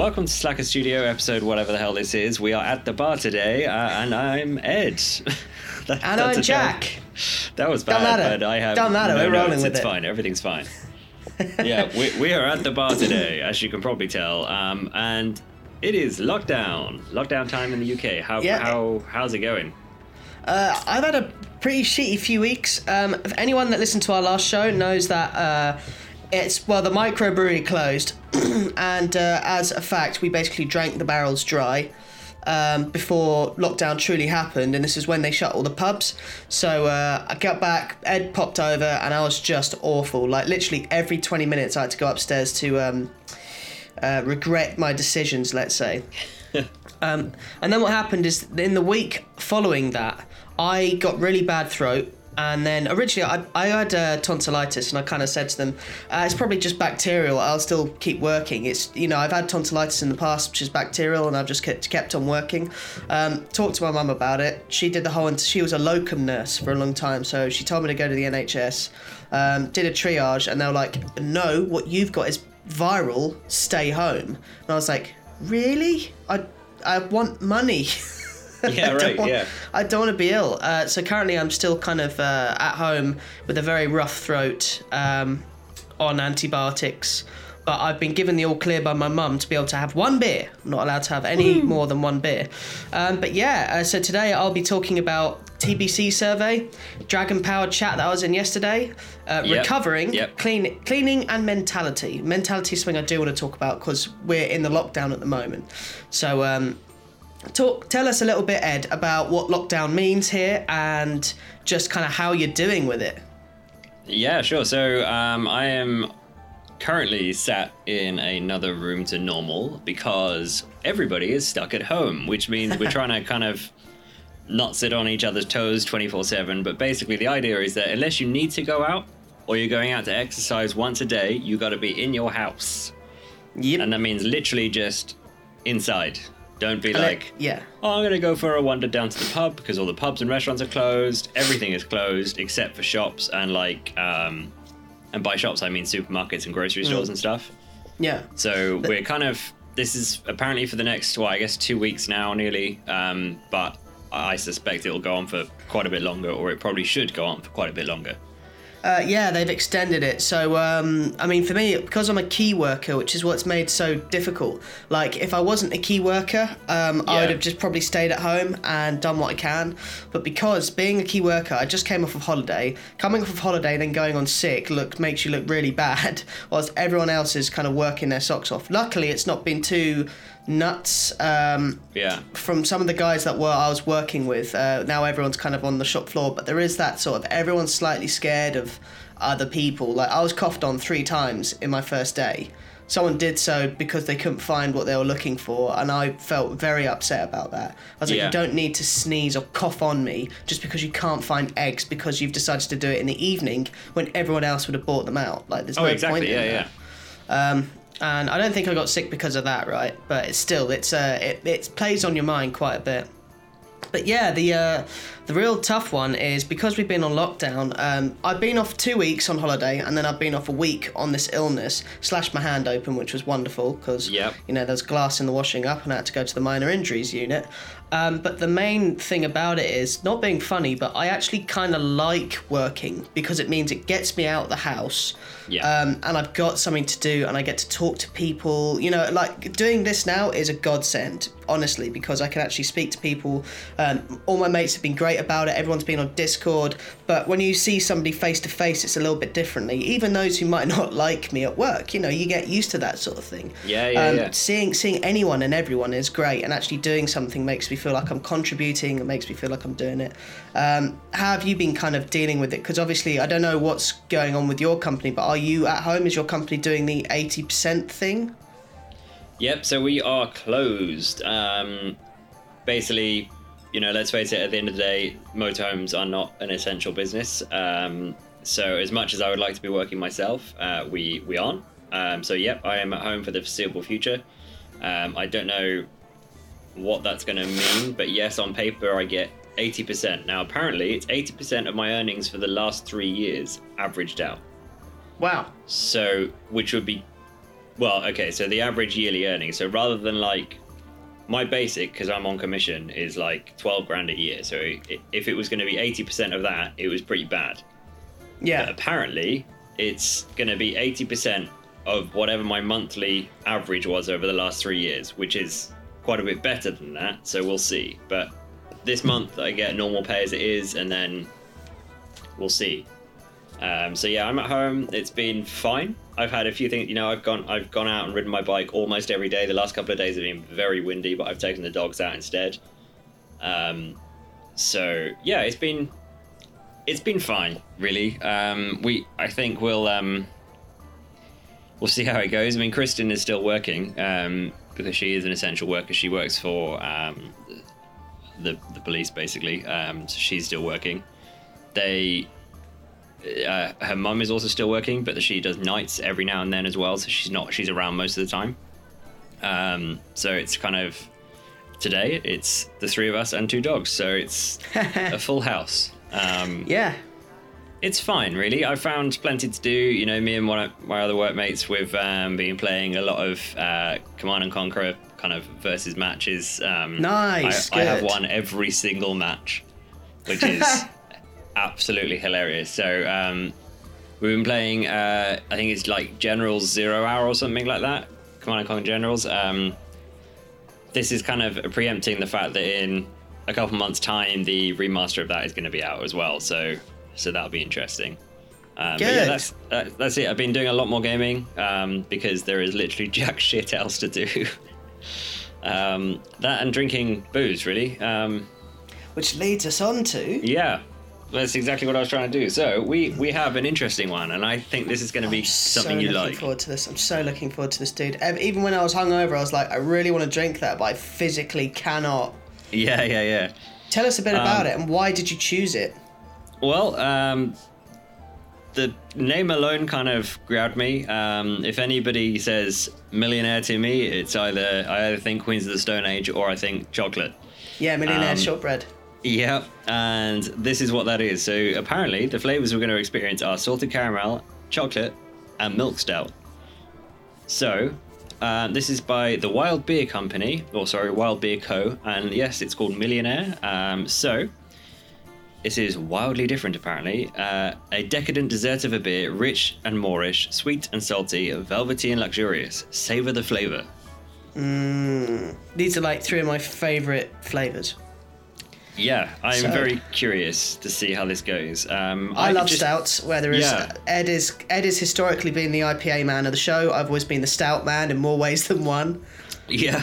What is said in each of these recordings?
welcome to Slacker Studio episode, whatever the hell this is. We are at the bar today, uh, and I'm Ed. that, and I'm Jack. That was bad, matter. but I have. Don't matter. No We're rolling with it's it. fine. Everything's fine. yeah, we, we are at the bar today, as you can probably tell, um, and it is lockdown. Lockdown time in the UK. How Yeah. how how's it going? Uh, I've had a pretty shitty few weeks. Um, if anyone that listened to our last show knows that uh, it's well, the microbrewery closed, and uh, as a fact, we basically drank the barrels dry. Um, before lockdown truly happened, and this is when they shut all the pubs. So uh, I got back, Ed popped over, and I was just awful. Like literally every twenty minutes, I had to go upstairs to um, uh, regret my decisions. Let's say. Um, and then what happened is in the week following that, I got really bad throat. And then originally I, I had uh, tonsillitis, and I kind of said to them, uh, "It's probably just bacterial. I'll still keep working. It's you know I've had tonsillitis in the past, which is bacterial, and I've just kept, kept on working." Um, talked to my mum about it. She did the whole. She was a locum nurse for a long time, so she told me to go to the NHS. Um, did a triage, and they were like, "No, what you've got is viral. Stay home." And I was like, "Really? I I want money." Yeah, I don't right, want- yeah. I don't want to be ill. Uh, so currently, I'm still kind of uh, at home with a very rough throat um, on antibiotics. But I've been given the all clear by my mum to be able to have one beer. I'm not allowed to have any more than one beer. Um, but yeah, uh, so today I'll be talking about TBC survey, dragon powered chat that I was in yesterday, uh, Yep, recovering, yep. clean, cleaning, and mentality. Mentality is something I do want to talk about because we're in the lockdown at the moment. So um, talk tell us a little bit ed about what lockdown means here and just kind of how you're doing with it Yeah, sure. So um, I am currently sat in another room to normal because everybody is stuck at home, which means we're trying to kind of not sit on each other's toes 24 7. But basically, the idea is that unless you need to go out or you're going out to exercise once a day, you got to be in your house. yep And that means literally just inside. Don't be And it- like, yeah oh, I'm going to go for a wander down to the pub because all the pubs and restaurants are closed. Everything is closed except for shops and like, um, and by shops I mean supermarkets and grocery stores and stuff. yeah So we're kind of this is apparently for the next well I guess two weeks now nearly, um, but I suspect it'll go on for quite a bit longer, or it probably should go on for quite a bit longer. Uh, yeah, they've extended it. So, um, I mean, for me, because I'm a key worker, which is what's made so difficult. Like, if I wasn't a key worker, um, I would have just probably stayed at home and done what I can. But because being a key worker, I just came off of holiday. Coming off of holiday, then going on sick, look makes you look really bad, whilst everyone else is kind of working their socks off. Luckily, it's not been too nuts. Um, Yeah, from some of the guys that were I was working with, uh, now everyone's kind of on the shop floor, but there is that sort of everyone's slightly scared of other people. Like I was coughed on three times in my first day. Someone did so because they couldn't find what they were looking for, and I felt very upset about that. I was like, Yeah. you don't need to sneeze or cough on me just because you can't find eggs because you've decided to do it in the evening when everyone else would have bought them out. Like, there's Oh, no exactly. point in Yeah, that yeah. um, and I don't think I got sick because of that, right? But it's still, it's uh, it, it plays on your mind quite a bit. But yeah, the uh, the real tough one is because we've been on lockdown. Um, I've been off two weeks on holiday, and then I've been off a week on this illness. Slashed my hand open, which was wonderful because Yep. you know there's glass in the washing up, and I had to go to the minor injuries unit. Um, but the main thing about it is not being funny, but I actually kind of like working because it means it gets me out of the house. Yeah. Um, and I've got something to do, and I get to talk to people. You know, like doing this now is a godsend, honestly, because I can actually speak to people. Um, all my mates have been great about it. Everyone's been on Discord, but when you see somebody face to face, it's a little bit differently. Even those who might not like me at work, you know, you get used to that sort of thing. Yeah, yeah, um, yeah. Seeing seeing anyone and everyone is great, and actually doing something makes me feel like I'm contributing. It makes me feel like I'm doing it. Um, how have you been kind of dealing with it? Because obviously, I don't know what's going on with your company, but are you at home? Is your company doing the eighty percent thing? Yep, so we are closed. Um, basically, you know, let's face it, at the end of the day, motorhomes are not an essential business. Um, so, as much as I would like to be working myself, uh, we, we aren't. Um, so, yep, I am at home for the foreseeable future. Um, I don't know what that's going to mean, but yes, on paper, I get 80%. Now, apparently, it's 80% of my earnings for the last three years averaged out. Wow. So, which would be well, okay, so the average yearly earnings. So rather than like my basic, because I'm on commission, is like 12 grand a year. So if it was going to be 80% of that, it was pretty bad. Yeah. But apparently, it's going to be 80% of whatever my monthly average was over the last three years, which is quite a bit better than that. So we'll see. But this month, I get normal pay as it is, and then we'll see. Um, so yeah, I'm at home. It's been fine. I've had a few things. You know, I've gone. I've gone out and ridden my bike almost every day. The last couple of days have been very windy, but I've taken the dogs out instead. Um, so yeah, it's been it's been fine, really. Um, we I think we'll um, we'll see how it goes. I mean, Kristen is still working um, because she is an essential worker. She works for um, the the police basically. So she's still working. They uh, her mum is also still working, but she does nights every now and then as well. So she's not she's around most of the time. Um, so it's kind of today it's the three of us and two dogs. So it's a full house. Um, Yeah. it's fine, really. I found plenty to do. You know, me and one of my other workmates, we've um, been playing a lot of uh, Command and Conquer kind of versus matches. Um, Nice, I, I have won every single match, which is absolutely hilarious. So um, we've been playing. Uh, I think it's like Generals Zero Hour or something like that. Command and Conquer Generals. Um, this is kind of preempting the fact that in a couple months' time, the remaster of that is going to be out as well. So, so that'll be interesting. Um, but yeah, Good. that's that, that's it. I've been doing a lot more gaming um, because there is literally jack shit else to do. um, that and drinking booze, really. Um, Which leads us on to. yeah, that's exactly what I was trying to do. So we we have an interesting one, and I think this is going to be I'm something so you looking like. forward to this. I'm so looking forward to this, dude. Even when I was hungover, I was like, I really want to drink that, but I physically cannot. Yeah, yeah, yeah. Tell us a bit about Um, it and why did you choose it? Well, um, the name alone kind of grabbed me. Um, if anybody says millionaire to me, it's either I either think Queens of the Stone Age or I think chocolate. Yeah, millionaire um, shortbread. Yep, and this is what that is. So apparently, the flavors we're going to experience are salted caramel, chocolate, and milk stout. So, uh, this is by the Wild Beer Company, or sorry, Wild Beer Co. And yes, it's called Millionaire. Um, so, this is wildly different, apparently. Uh, a decadent dessert of a beer, rich and moorish, sweet and salty, velvety and luxurious. Savor the flavor. These are like three of my favourite flavours. Yeah, I'm So- very curious to see how this goes. Um, I, love just- stouts. Where there is Yeah. Ed is Ed is historically been the IPA man of the show. I've always been the stout man in more ways than one. Yeah.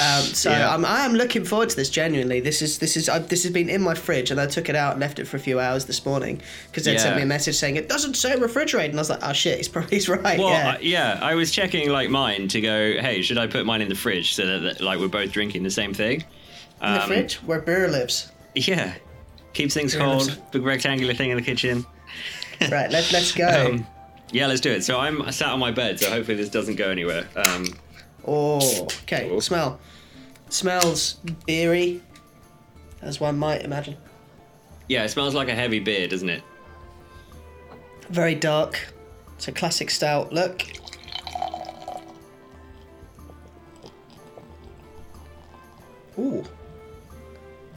Um, so Yeah. I'm I am looking forward to this. Genuinely, this is this is uh, this has been in my fridge, and I took it out and left it for a few hours this morning because Ed sent me a message saying it doesn't say refrigerate, and I was like, oh shit, he's probably he's right. Well, yeah. I, yeah, I was checking like mine to go. Hey, should I put mine in the fridge so that, that like we're both drinking the same thing? In the um, fridge where beer lives. Yeah, keeps things cold. that's- Big rectangular thing in the kitchen. Right, let's let's go. Um, yeah, let's do it. So I'm sat on my bed, so hopefully this doesn't go anywhere. Um, oh, okay. Oh. Smell. Smells beery, as one might imagine. yeah, it smells like a heavy beer, doesn't it? Very dark. It's a classic stout. Look. Ooh.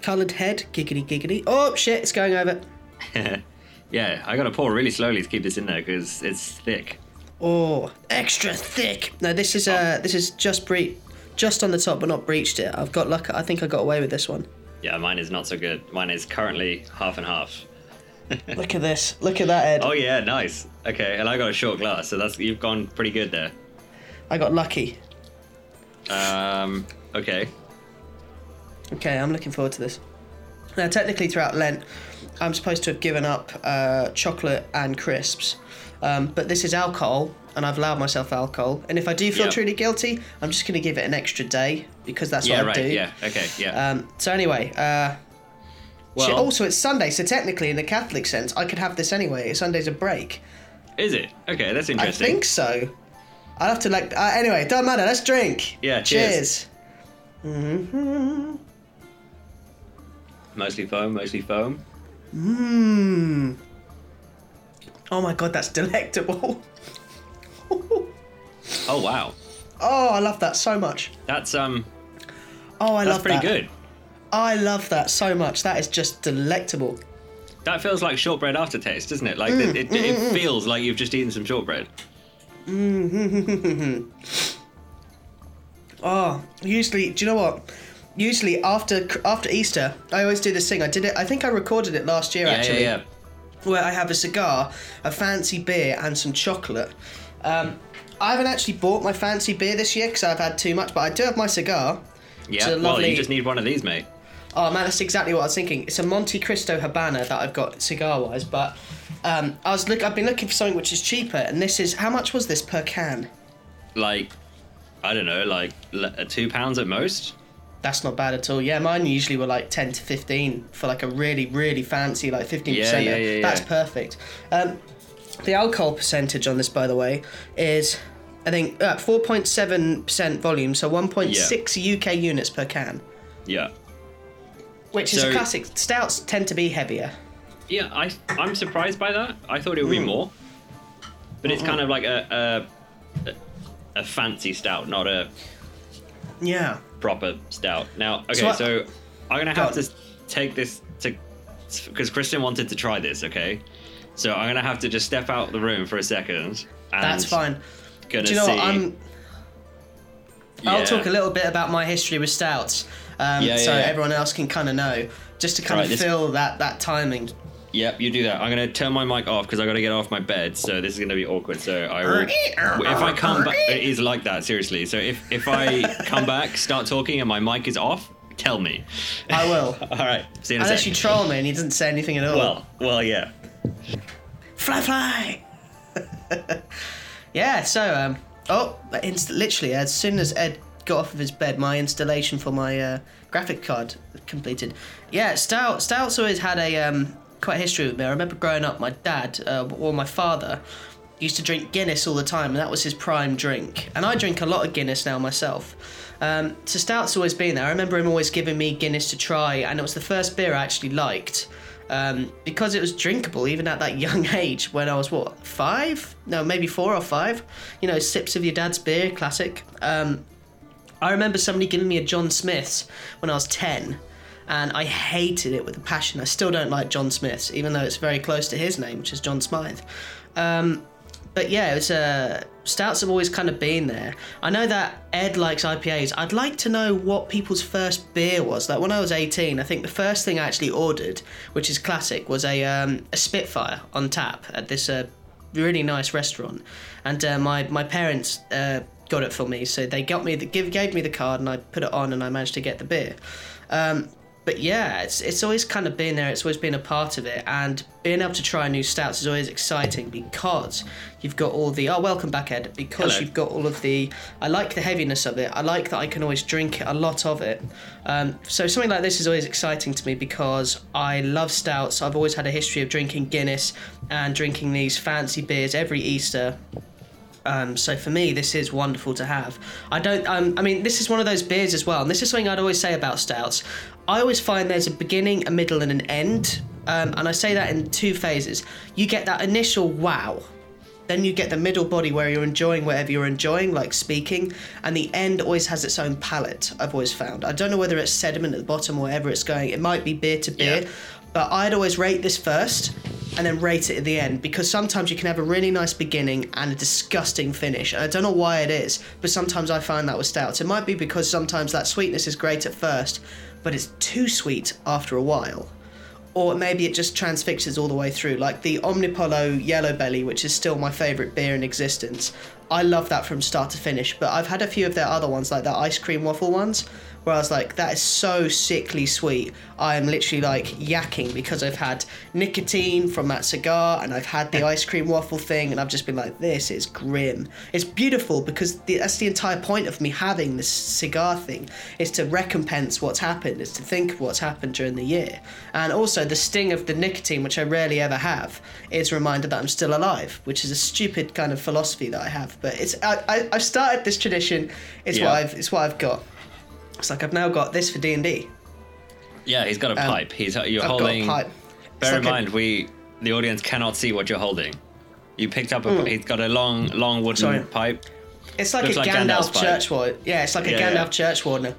Coloured head, giggity giggity. Oh shit, it's going over. yeah, I gotta pour really slowly to keep this in there because it's thick. Oh, extra thick. No, this is uh, this is just bre- just on the top, but not breached it. I've got luck. I think I got away with this one. Yeah, mine is not so good. Mine is currently half and half. Look at this. Look at that, Ed. Oh yeah, nice. Okay, and I got a short glass, so that's you've gone pretty good there. I got lucky. Um, okay. Okay, I'm looking forward to this. Now, technically, throughout Lent, I'm supposed to have given up uh, chocolate and crisps, um, but this is alcohol, and I've allowed myself alcohol. And if I do feel Yep. truly guilty, I'm just going to give it an extra day because that's yeah, what I right. do. Yeah. Okay. Yeah. Um, so anyway, uh, well, shit, also it's Sunday, so technically, in the Catholic sense, I could have this anyway. Sunday's a break. is it? Okay, that's interesting. I think so. I'll have to like. Uh, anyway, don't matter. Let's drink. Yeah, cheers. Cheers. hmm Mostly foam. Mostly foam. Mmm. Oh my god, that's delectable. Oh wow, Oh, I love that so much. that's um, Oh, I love that. that's love pretty that. good. I love that so much. That is just delectable. That feels like shortbread aftertaste, doesn't it? Like mm, it, it, it mm, mm, feels like you've just eaten some shortbread. Oh, usually, do you know what? Usually after after Easter, I always do this thing. I did it. I think I recorded it last year Yeah, actually. yeah, yeah. where I have a cigar, a fancy beer, and some chocolate. Um, I haven't actually bought my fancy beer this year because I've had too much, but I do have my cigar. Yeah. A Well, lovely- you just need one of these, mate. Oh man, that's exactly what I was thinking. It's a Montecristo Habana that I've got cigar wise, but um, I was look. I've been looking for something which is cheaper, and this is how much was this per can? Like, I don't know, like two pounds at most. That's not bad at all. Yeah, mine usually were like ten to fifteen for like a really really fancy like fifteen Yeah, percent. yeah, yeah, That's perfect. Um, the alcohol percentage on this, by the way, is I think uh, four point seven percent volume, so one point six UK units per can, Yeah. which is So- a classic. Stouts tend to be heavier. Yeah, I I'm surprised by that. I thought it would be Hmm. more, but it's kind of like a a, a fancy stout, not a Yeah. Proper stout. Now, okay, So so, I- I'm gonna have to take this to because Kristen wanted to try this. Okay, so I'm gonna have to just step out of the room for a second. And That's fine. Gonna Do you know see. what? I'm. I'll talk a little bit about my history with stouts, um, Yeah, so yeah, yeah. everyone else can kind of know, just to kind Right, of this- feel that that timing. Yep, you do that. I'm gonna turn my mic off because I gotta get off my bed. So this is gonna be awkward. So I will. If I come back, it is like that. Seriously. So if if I come back, start talking, and my mic is off, tell me. I will. All right. See you in a Unless you troll me and he doesn't say anything at all. Well, well, yeah. fly, fly. yeah. So, um, oh, inst- literally, as soon as Ed got off of his bed, my installation for my uh, graphic card completed. Yeah, stout. Stout's always had a um, quite history with me. I remember growing up, my dad uh, or my father used to drink Guinness all the time, and that was his prime drink. And I drink a lot of Guinness now myself. Um, so Stout's always been there. I remember him always giving me Guinness to try, and it was the first beer I actually liked um, because it was drinkable even at that young age when I was what five? No, maybe four or five. You know, sips of your dad's beer, classic. Um, I remember somebody giving me a John Smith's when I was ten, and I hated it with a passion. I still don't like John Smith's, even though it's very close to his name, which is John Smythe. Um, but yeah, it was uh, stouts have always kind of been there. I know that Ed likes IPAs. I'd like to know what people's first beer was. Like when I was 18, I think the first thing I actually ordered, which is classic, was a um, a Spitfire on tap at this uh, really nice restaurant, and uh, my my parents uh, got it for me. So they got me the give gave me the card, and I put it on, and I managed to get the beer. Um, but yeah, it's it's always kind of been there. It's always been a part of it, and being able to try new stouts is always exciting because you've got all the oh welcome back Ed because Hello. you've got all of the I like the heaviness of it. I like that I can always drink a lot of it. Um, so something like this is always exciting to me because I love stouts. I've always had a history of drinking Guinness and drinking these fancy beers every Easter. Um, so for me, this is wonderful to have. I don't. Um, I mean, this is one of those beers as well, and this is something I'd always say about stouts. I always find there's a beginning, a middle, and an end, um, and I say that in two phases. You get that initial wow, then you get the middle body where you're enjoying whatever you're enjoying, like speaking, and the end always has its own palate. I've always found. I don't know whether it's sediment at the bottom or wherever it's going. It might be beer to beer, Yeah. but I'd always rate this first and then rate it at the end because sometimes you can have a really nice beginning and a disgusting finish. And I don't know why it is, but sometimes I find that with stouts. It might be because sometimes that sweetness is great at first, but it's too sweet after a while. Or maybe it just transfixes all the way through, like the Omnipollo Yellow Belly, which is still my favourite beer in existence. I love that from start to finish, but I've had a few of their other ones, like the ice cream waffle ones, where I was like, that is so sickly sweet. I am literally like yakking because I've had nicotine from that cigar and I've had the ice cream waffle thing, and I've just been like, this is grim. It's beautiful because the, that's the entire point of me having this cigar thing is to recompense what's happened, is to think of what's happened during the year. And also the sting of the nicotine, which I rarely ever have, is a reminder that I'm still alive, which is a stupid kind of philosophy that I have. But it's I, I, I've started this tradition. It's Yeah. what I've it's what I've got. It's like I've now got this for D and D. Yeah, he's got a pipe. He's you're Um, I've holding. got a pipe. Bear in like a- mind, we the audience cannot see what you're holding. You picked up a. He's got a long, long wooden. Sorry. pipe. It's like Looks a like Gandalf Gandalf's pipe. church warden. Yeah, it's like a Yeah, Gandalf yeah. church warden.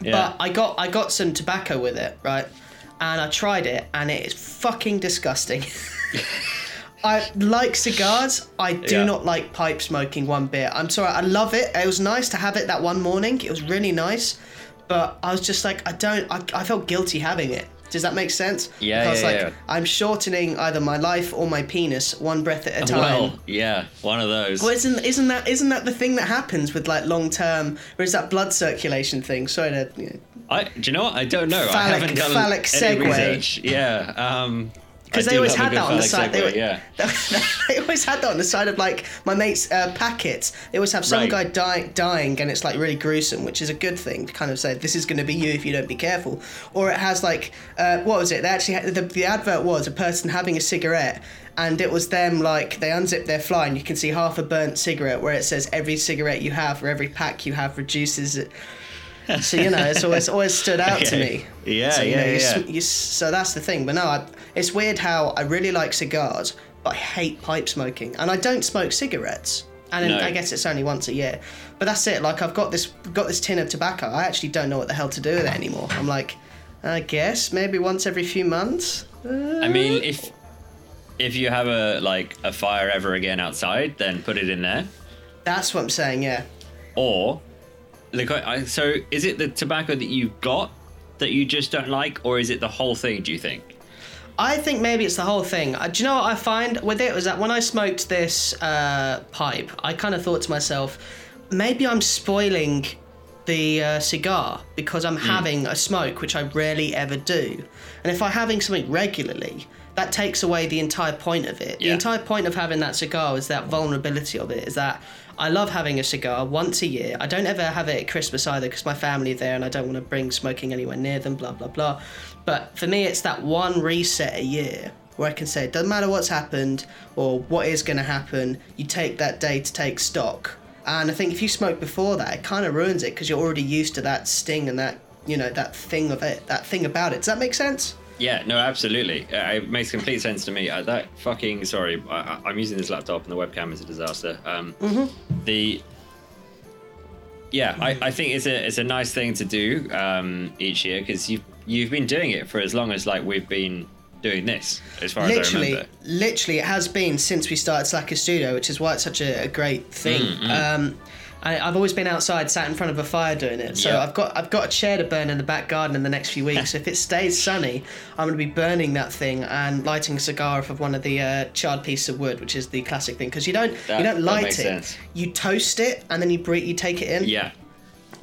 Yeah. But I got I got some tobacco with it, right? And I tried it, and it is fucking disgusting. I like cigars. I do Yeah. not like pipe smoking one bit. I'm sorry. I love it. It was nice to have it that one morning. It was really nice, but I was just like, I don't. I, I felt guilty having it. Does that make sense? Yeah, Because yeah, like yeah. I'm shortening either my life or my penis one breath at a time. well, yeah, one of those. Well, isn't isn't that isn't that the thing that happens with like long term, or is that blood circulation thing? Sorry to. You know, I, do you know what? I don't know. I haven't done phallic any segue. research. Yeah. Um, because they always had that on the side. They, segue, were- yeah. they always had that on the side of like my mates' uh, packets. They always have some Right. guy dying, dying, and it's like really gruesome, which is a good thing to kind of say this is going to be you if you don't be careful. Or it has like uh, what was it? They actually had, the the advert was a person having a cigarette. And it was them like they unzip their fly and you can see half a burnt cigarette where it says every cigarette you have or every pack you have reduces it. So you know it's always always stood out to me. Yeah, so, you yeah, know, yeah. sm- you so that's the thing. But no, I, it's weird how I really like cigars, but I hate pipe smoking, and I don't smoke cigarettes. And No. I guess it's only once a year. But that's it. Like I've got this got this tin of tobacco. I actually don't know what the hell to do with it anymore. I'm like, I guess maybe once every few months. Uh, I mean, if if you have a like a fire ever again outside, then put it in there. that's what I'm saying. Yeah. Or the so is it the tobacco that you've got that you just don't like, or is it the whole thing? Do you think? I think maybe it's the whole thing. Uh, do you know what I find with it was that when I smoked this uh, pipe, I kind of thought to myself, maybe I'm spoiling the uh, cigar because I'm having a smoke, which I rarely ever do. And if I'm having something regularly, that takes away the entire point of it. The entire point of having that cigar is that vulnerability of it. Is that I love having a cigar once a year. I don't ever have it at Christmas either because my family are there and I don't want to bring smoking anywhere near them. Blah blah blah. But for me, it's that one reset a year where I can say it doesn't matter what's happened or what is going to happen. You take that day to take stock. And I think if you smoke before that, it kind of ruins it because you're already used to that sting and that you know that thing of it, that thing about it. Does that make sense? Yeah, no, absolutely. Uh, It makes complete sense to me. Uh, that fucking sorry, I, I'm using this laptop and the webcam is a disaster. Um, The yeah, I, I think it's a it's a nice thing to do um, each year because you you've been doing it for as long as like we've been doing this, as far as I literally, remember. literally, it has been since we started Slacker Studio, which is why it's such a, a great thing. Mm, Um, I, I've always been outside, sat in front of a fire doing it. So Yeah. I've got I've got a chair to burn in the back garden in the next few weeks. if it stays sunny, I'm going to be burning that thing and lighting a cigar off of one of the uh, charred pieces of wood, which is the classic thing. Because you don't That- you don't light it, sense. you toast it, and then you bre- you take it in. Yeah,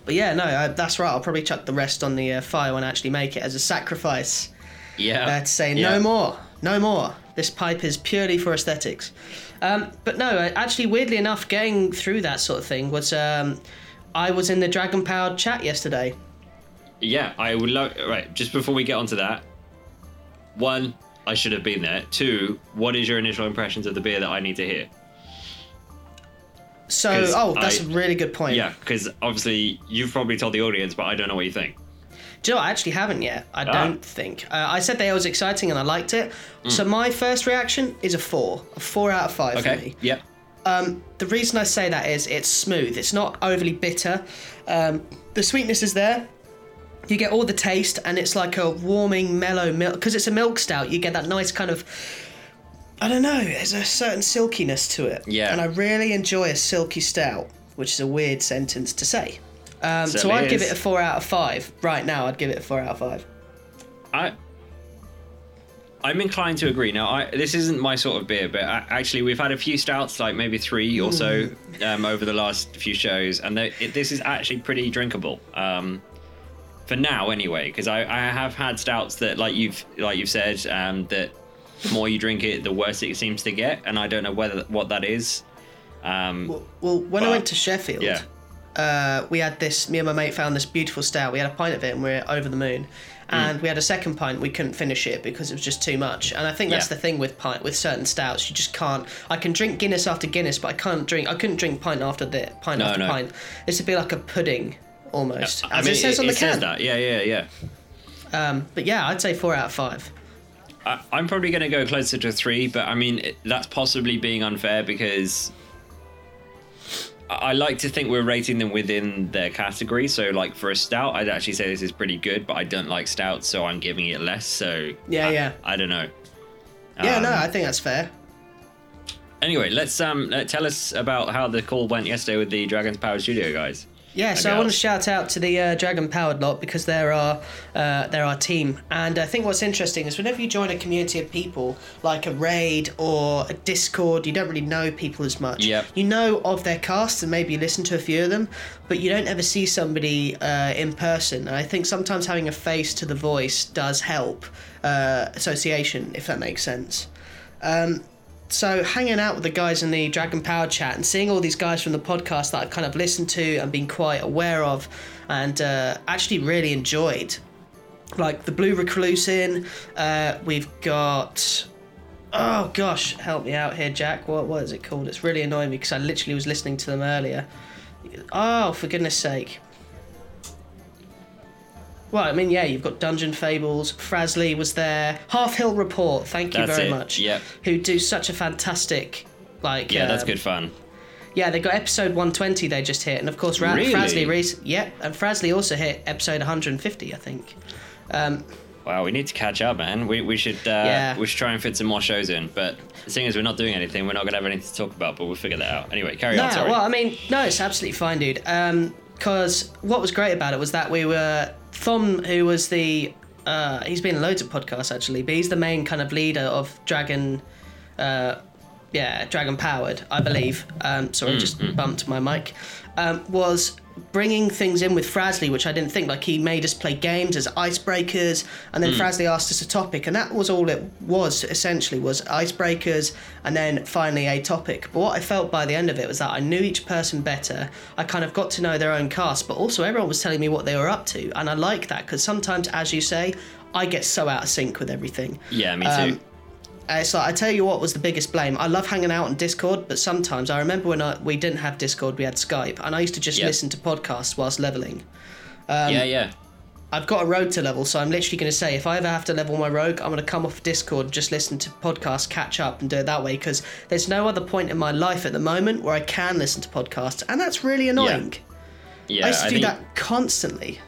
But yeah, no, I, that's right. I'll probably chuck the rest on the uh, fire when I actually make it as a sacrifice yeah. uh, to say yeah. no more, no more. This pipe is purely for aesthetics. Um, but no, actually, weirdly enough, getting through that sort of thing was. Um, I was in the Dragon Powered chat yesterday. Yeah, I would love. Right, just before we get onto that, one, I should have been there. Two, what is your initial impressions of the beer that I need to hear? So, oh, that's I- a really good point. Yeah, because obviously you've probably told the audience, but I don't know what you think. Do you know. I actually haven't yet. I Ah. don't think. Uh, I said that it was exciting and I liked it. So my first reaction is a four, a four out of five for me. Okay. Yep. The reason I say that is it's smooth. It's not overly bitter. Um, the sweetness is there. You get all the taste, and it's like a warming, mellow milk. Because it's a milk stout, you get that nice kind of. I don't know. There's a certain silkiness to it. Yeah. And I really enjoy a silky stout, which is a weird sentence to say. Um, so I'd give it a four out of five. Right now, I'd give it a four out of five. I. I'm inclined to agree. Now, I, this isn't my sort of beer, but I, actually, we've had a few stouts, like maybe three or so, um, over the last few shows, and they, it, this is actually pretty drinkable. Um, for now, anyway, because I, I have had stouts that, like you've like you've said, um, that the more you drink it, the worse it seems to get, and I don't know whether what that is. Um, Well, well when I went to Sheffield, yeah. Uh, we had this. Me and my mate found this beautiful stout. We had a pint of it, and we are over the moon. Hmm. And we had a second pint. We couldn't finish it because it was just too much. And I think that's Yeah. the thing with pint with certain stouts. You just can't. I can drink Guinness after Guinness, but I can't drink. I couldn't drink pint after the pint No, after no. pint. This would be like a pudding almost, I as mean, it says on the can. that. Yeah, yeah, yeah. Um, but yeah, I'd say four out of five. I, I'm probably going to go closer to three, but I mean it, that's possibly being unfair because I like to think we're rating them within their category. So, like for a stout, I'd actually say this is pretty good, but I don't like stouts, so I'm giving it less. So, Yeah, I, yeah. I don't know. Yeah, Um, no, I think that's fair. Anyway, let's um tell us about how the call went yesterday with the Dragon's Power Studio guys. Yeah, so I want to shout out to the uh, Dragon Powered lot because they're our uh, they're our team, and I think what's interesting is whenever you join a community of people like a raid or a Discord, you don't really know people as much. Yep. You know of their cast and maybe listen to a few of them, but you don't ever see somebody uh, in person. And I think sometimes having a face to the voice does help uh, association, if that makes sense. Um, so hanging out with the guys in the Dragon Power chat and seeing all these guys from the podcast that I've kind of listened to and been quite aware of and uh, actually really enjoyed. Like the Blue Recluse in, uh, we've got oh gosh, help me out here, Jack. What what is it called? It's really annoying me because I literally was listening to them earlier. Oh, for goodness sake. Well, I mean, yeah, you've got Dungeon Fables. Frasley was there. Half Hill Report. Thank you That's very it, much. yep. Who do such a fantastic, like. Yeah, that's um, good fun. Yeah, they got episode 120 they just hit, and of course, Ra- Really? Frasley. Rec- yep, and Frasley also hit episode 150, I think. Um, Wow, we need to catch up, man. We, we should uh, Yeah. we should try and fit some more shows in. But seeing as we're not doing anything, we're not gonna have anything to talk about. But we'll figure that out. Anyway, carry No, on. Sorry. well, I mean, no, it's absolutely fine, dude. Because what was great about it was that we were Thom, who was the uh, he's been in loads of podcasts actually, but he's the main kind of leader of Dragon, uh, yeah, Dragon Powered, I believe. Um, sorry, just bumped my mic. Um, was bringing things in with Frasley, which I didn't think. Like he made us play games as icebreakers, and then Frasley asked us a topic, and that was all it was essentially was icebreakers, and then finally a topic. But what I felt by the end of it was that I knew each person better. I kind of got to know their own cast, but also everyone was telling me what they were up to, and I like that because sometimes, as you say, I get so out of sync with everything. yeah, me too. um, it's like I tell you what was the biggest blame. I love hanging out on Discord, but sometimes I remember when I, we didn't have Discord, we had Skype, and I used to just Yeah. listen to podcasts whilst leveling. um, yeah, yeah. I've got a rogue to level, so I'm literally going to say if I ever have to level my rogue, I'm going to come off Discord, just listen to podcasts, catch up, and do it that way. Because there's no other point in my life at the moment where I can listen to podcasts, and that's really annoying. Yeah, I used to do think, that constantly.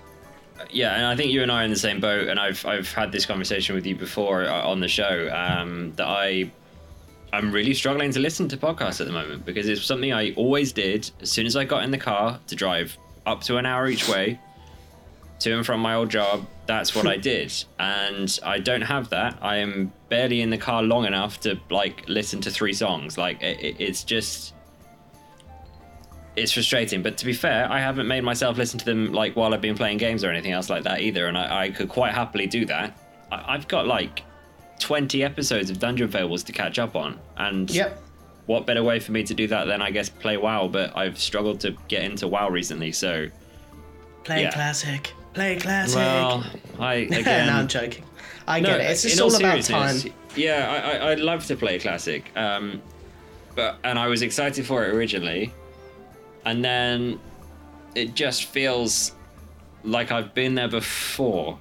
Yeah, and I think you and I are in the same boat, and I've I've had this conversation with you before uh, on the show. Um, that I I'm really struggling to listen to podcasts at the moment because it's something I always did as soon as I got in the car to drive up to an hour each way to and from my old job. That's what I did, and I don't have that. I am barely in the car long enough to like listen to three songs. Like it, it- it's just it's frustrating. But to be fair, I haven't made myself listen to them like while I've been playing games or anything else like that either, and I, I could quite happily do that. I, I've got like twenty episodes of Dungeon Fables to catch up on, and Yep. what better way for me to do that than I guess play WoW? But I've struggled to get into WoW recently, so Play Yeah. classic. Play classic. well, I again. no, I'm joking. I get it. It's just in all about time. Yeah, I, I, I'd love to play classic, um, but and I was excited for it originally, and then it just feels like I've been there before.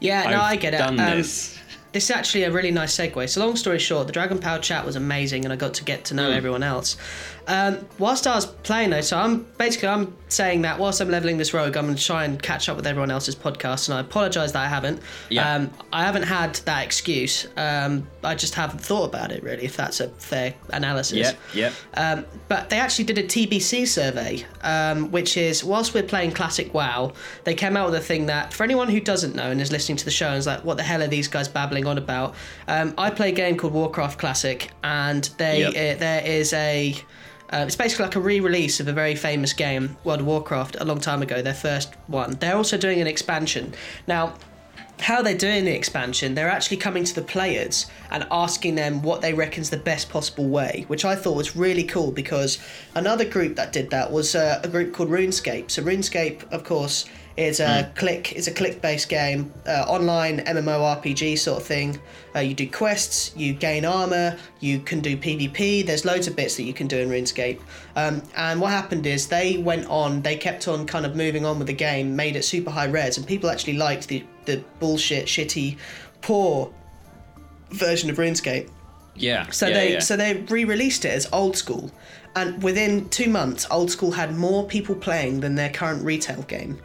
Yeah, no, I've I get it. Done Um, this. This is actually a really nice segue. So, long story short, the Dragon Power chat was amazing, and I got to get to know Mm. everyone else. Um, whilst I was playing though, so I'm basically I'm saying that whilst I'm leveling this rogue, I'm going to try and catch up with everyone else's podcast, and I apologise that I haven't. Yeah. Um, I haven't had that excuse. Um, I just haven't thought about it really. If that's a fair analysis. Yep, yep. Um, but they actually did a TBC survey, um, which is whilst we're playing Classic WoW, they came out with a thing that for anyone who doesn't know and is listening to the show and is like, what the hell are these guys babbling on about? Um, I play a game called Warcraft Classic, and they Yep. uh, there is a. Uh, it's basically like a re-release of a very famous game, World of Warcraft, a long time ago. Their first one. They're also doing an expansion now how they're doing the expansion, they're actually coming to the players and asking them what they reckon's the best possible way, which I thought was really cool because another group that did that was uh, a group called RuneScape. So RuneScape, of course, is a click is a click based game, uh, online MMORPG sort of thing. Uh, you do quests, you gain armor, you can do PvP. There's loads of bits that you can do in RuneScape. Um, and what happened is they went on, they kept on kind of moving on with the game, made it super high res, and people actually liked the the bullshit, shitty, poor version of RuneScape. Yeah. So yeah, they yeah. so they re-released it as old school, and within two months, old school had more people playing than their current retail game.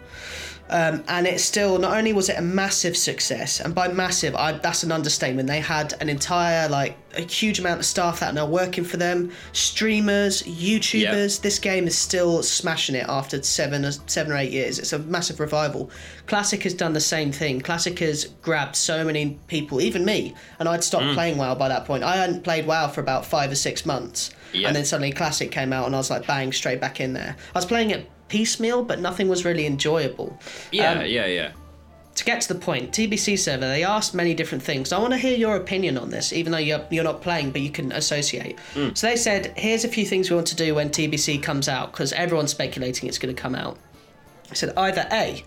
Um, and it's still not only was it a massive success, and by massive, I, that's an understatement. They had an entire like a huge amount of staff that are now working for them, streamers, YouTubers. This game is still smashing it after seven or seven or eight years. It's a massive revival. Classic has done the same thing. Classic has grabbed so many people, even me, and I'd stopped playing WoW by that point. I hadn't played WoW for about five or six months, Yeah. and then suddenly Classic came out, and I was like, bang, straight back in there. I was playing it piecemeal, but nothing was really enjoyable. yeah, Um, yeah, yeah. to get to the point, TBC server, they asked many different things. I want to hear your opinion on this, even though you're, you're not playing, but you can associate. So they said, here's a few things we want to do when TBC comes out, because everyone's speculating it's going to come out. I said, either A,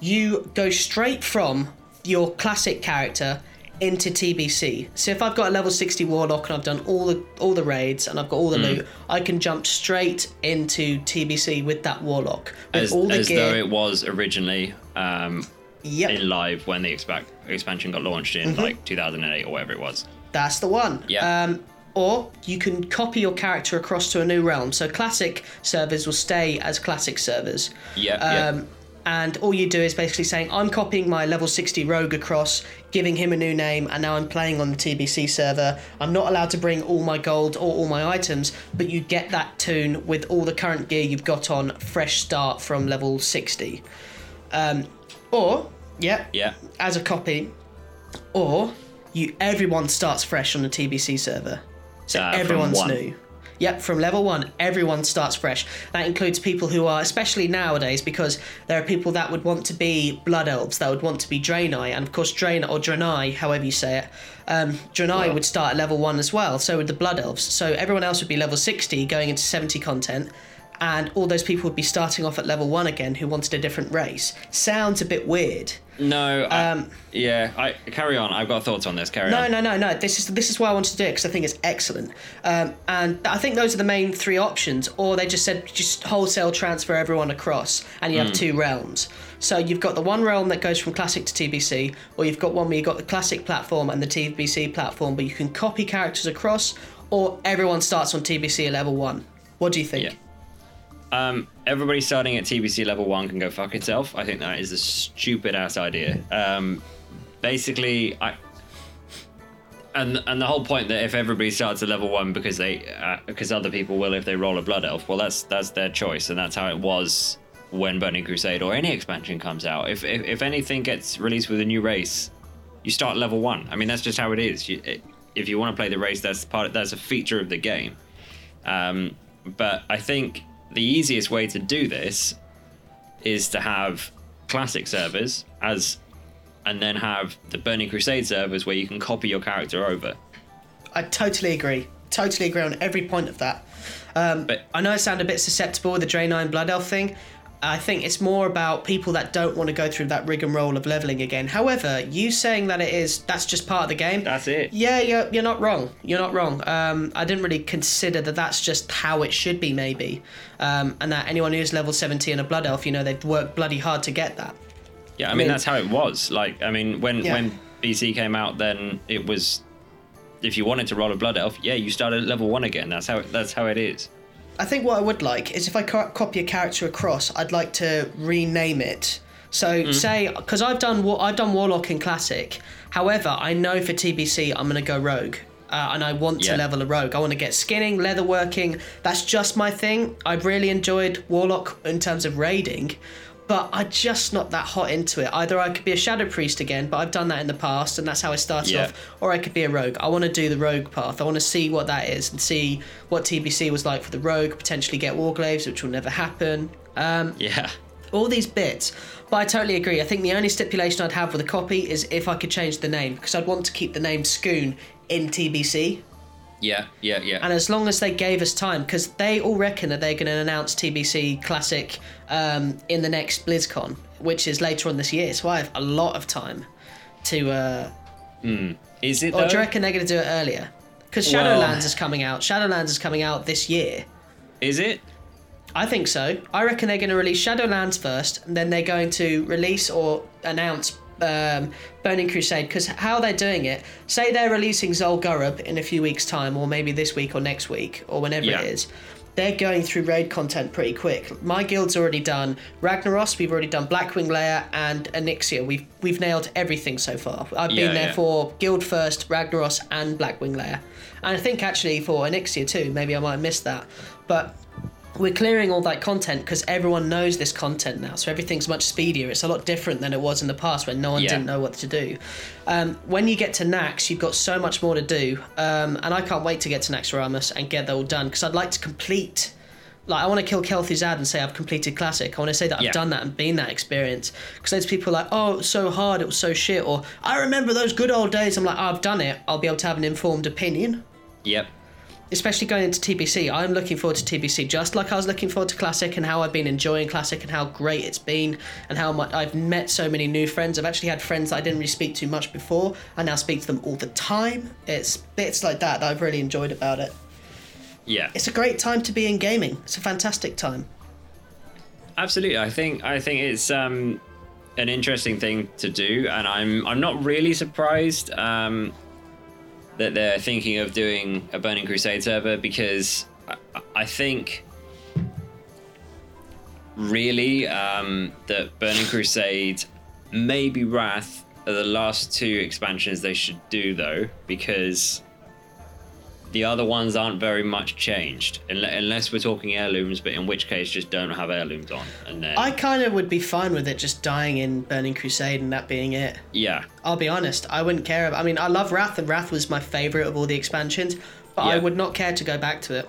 you go straight from your classic character into TBC. So if I've got a level 60 warlock and I've done all the all the raids and I've got all the loot, I can jump straight into TBC with that warlock with As, all the as gear. though it was originally um, yep. in live when the expa- expansion got launched in Mm-hmm. like 2008 or whatever it was. That's the one. Yeah. Um, or you can copy your character across to a new realm. So classic servers will stay as classic servers. Yeah, Um, yeah. And all you do is basically saying, I'm copying my level 60 rogue across, giving him a new name, and now I'm playing on the TBC server. I'm not allowed to bring all my gold or all my items, but you get that tune with all the current gear you've got on, fresh start from level 60. Um, or, yeah, Yeah. as a copy, or you everyone starts fresh on the TBC server. So Uh, everyone's new. Yep, from level one, everyone starts fresh. That includes people who are, especially nowadays, because there are people that would want to be blood elves, that would want to be Draenei, and of course Draenei or Draenei, however you say it. Um, Draenei would start at level one as well. So would the blood elves. So everyone else would be level sixty, going into seventy content, and all those people would be starting off at level one again, who wanted a different race. Sounds a bit weird. No. I, Um, yeah. I carry on. I've got thoughts on this. Carry No, on. no, no, no. No. This is this is why I wanted to do it because I think it's excellent. Um, and I think those are the main three options. Or they just said just wholesale transfer everyone across, and you have two realms. So you've got the one realm that goes from classic to TBC, or you've got one where you've got the classic platform and the TBC platform, but you can copy characters across, or everyone starts on TBC at level one. What do you think? Yeah. Um, everybody starting at TBC level one can go fuck itself. I think that is a stupid ass idea. Um, basically, I and and the whole point that if everybody starts at level one because they uh, because other people will if they roll a blood elf, well that's that's their choice and that's how it was when Burning Crusade or any expansion comes out. If if, if anything gets released with a new race, you start level one. I mean that's just how it is. You, it, if you want to play the race, that's part that's a feature of the game. Um, but I think the easiest way to do this is to have classic servers as and then have the Burning Crusade servers where you can copy your character over. I totally agree. Totally agree on every point of that. Um, But- I know I sound a bit susceptible with the Draenei and Blood Elf thing. I think it's more about people that don't want to go through that rigmarole of leveling again. However, you saying that it is that's just part of the game. That's it. Yeah, you're, you're not wrong. You're not wrong. Um, I didn't really consider that that's just how it should be, maybe. Um, and that anyone who's level 70 and a Blood Elf, you know, they've worked bloody hard to get that. Yeah, I mean, mean- that's how it was. Like, I mean, when Yeah. when BC came out, then it was if you wanted to roll a blood elf, yeah, you started at level one again. That's how it, that's how it is. I think what I would like is if I co- copy a character across, I'd like to rename it. So say because I've done I've done Warlock in Classic. However, I know for TBC I'm gonna go Rogue. Uh, and I want Yeah. to level a rogue. I want to get skinning, leatherworking. That's just my thing. I've really enjoyed Warlock in terms of raiding, but I'm just not that hot into it. Either I could be a Shadow Priest again, but I've done that in the past, and that's how I started Yeah. off, or I could be a rogue. I want to do the rogue path. I want to see what that is and see what TBC was like for the rogue, potentially get Warglaives, which will never happen. Um, Yeah, all these bits. But I totally agree. I think the only stipulation I'd have with a copy is if I could change the name, because I'd want to keep the name Scoon in TBC. Yeah, yeah, yeah. And as long as they gave us time, because they all reckon that they're going to announce TBC Classic um, in the next BlizzCon, which is later on this year. So I have a lot of time to. Uh, is it? or do you reckon they're going to do it earlier? Because Well- Shadowlands is coming out. Shadowlands is coming out this year. Is it? I think so. I reckon they're going to release Shadowlands first, and then they're going to release or announce um, Burning Crusade because how they're doing it. Say they're releasing Zul'Gurub in a few weeks' time, or maybe this week or next week, or whenever Yeah. it is. They're going through raid content pretty quick. My guild's already done Ragnaros, we've already done Blackwing Lair and Onyxia. We've we've nailed everything so far. I've Yeah, been there yeah. for Guild First, Ragnaros, and Blackwing Lair. And I think actually for Onyxia too, maybe I might have missed that. But we're clearing all that content because everyone knows this content now, so everything's much speedier. It's a lot different than it was in the past when no one Yeah. didn't know what to do. Um, when you get to Naxx, you've got so much more to do, um, and I can't wait to get to Naxxramas and get that all done because I'd like to complete. Like I want to kill Kel'Thuzad and say I've completed classic. I want to say that I've Yeah. done that and been that experience. Because there's people like, oh, it was so hard, it was so shit, or I remember those good old days. I'm like, oh, I've done it. I'll be able to have an informed opinion Yep. Especially going into TBC, I'm looking forward to TBC just like I was looking forward to Classic and how I've been enjoying Classic and how great it's been and how much I've met so many new friends. I've actually had friends that I didn't really speak to much before. I now speak to them all the time. It's bits like that that I've really enjoyed about it. Yeah. It's a great time to be in gaming. It's a fantastic time. Absolutely. I think I think it's um, an interesting thing to do, and I'm I'm not really surprised um, that they're thinking of doing a Burning Crusade server because I, I think really um, that Burning Crusade, maybe Wrath, are the last two expansions they should do though because the other ones aren't very much changed unless we're talking heirlooms but in which case just don't have heirlooms on and then I kind of would be fine with it just dying in Burning Crusade and that being it. yeah I'll be honest, I wouldn't care. About, I mean, I love Wrath, and Wrath was my favourite of all the expansions, but I would not care to go back to it.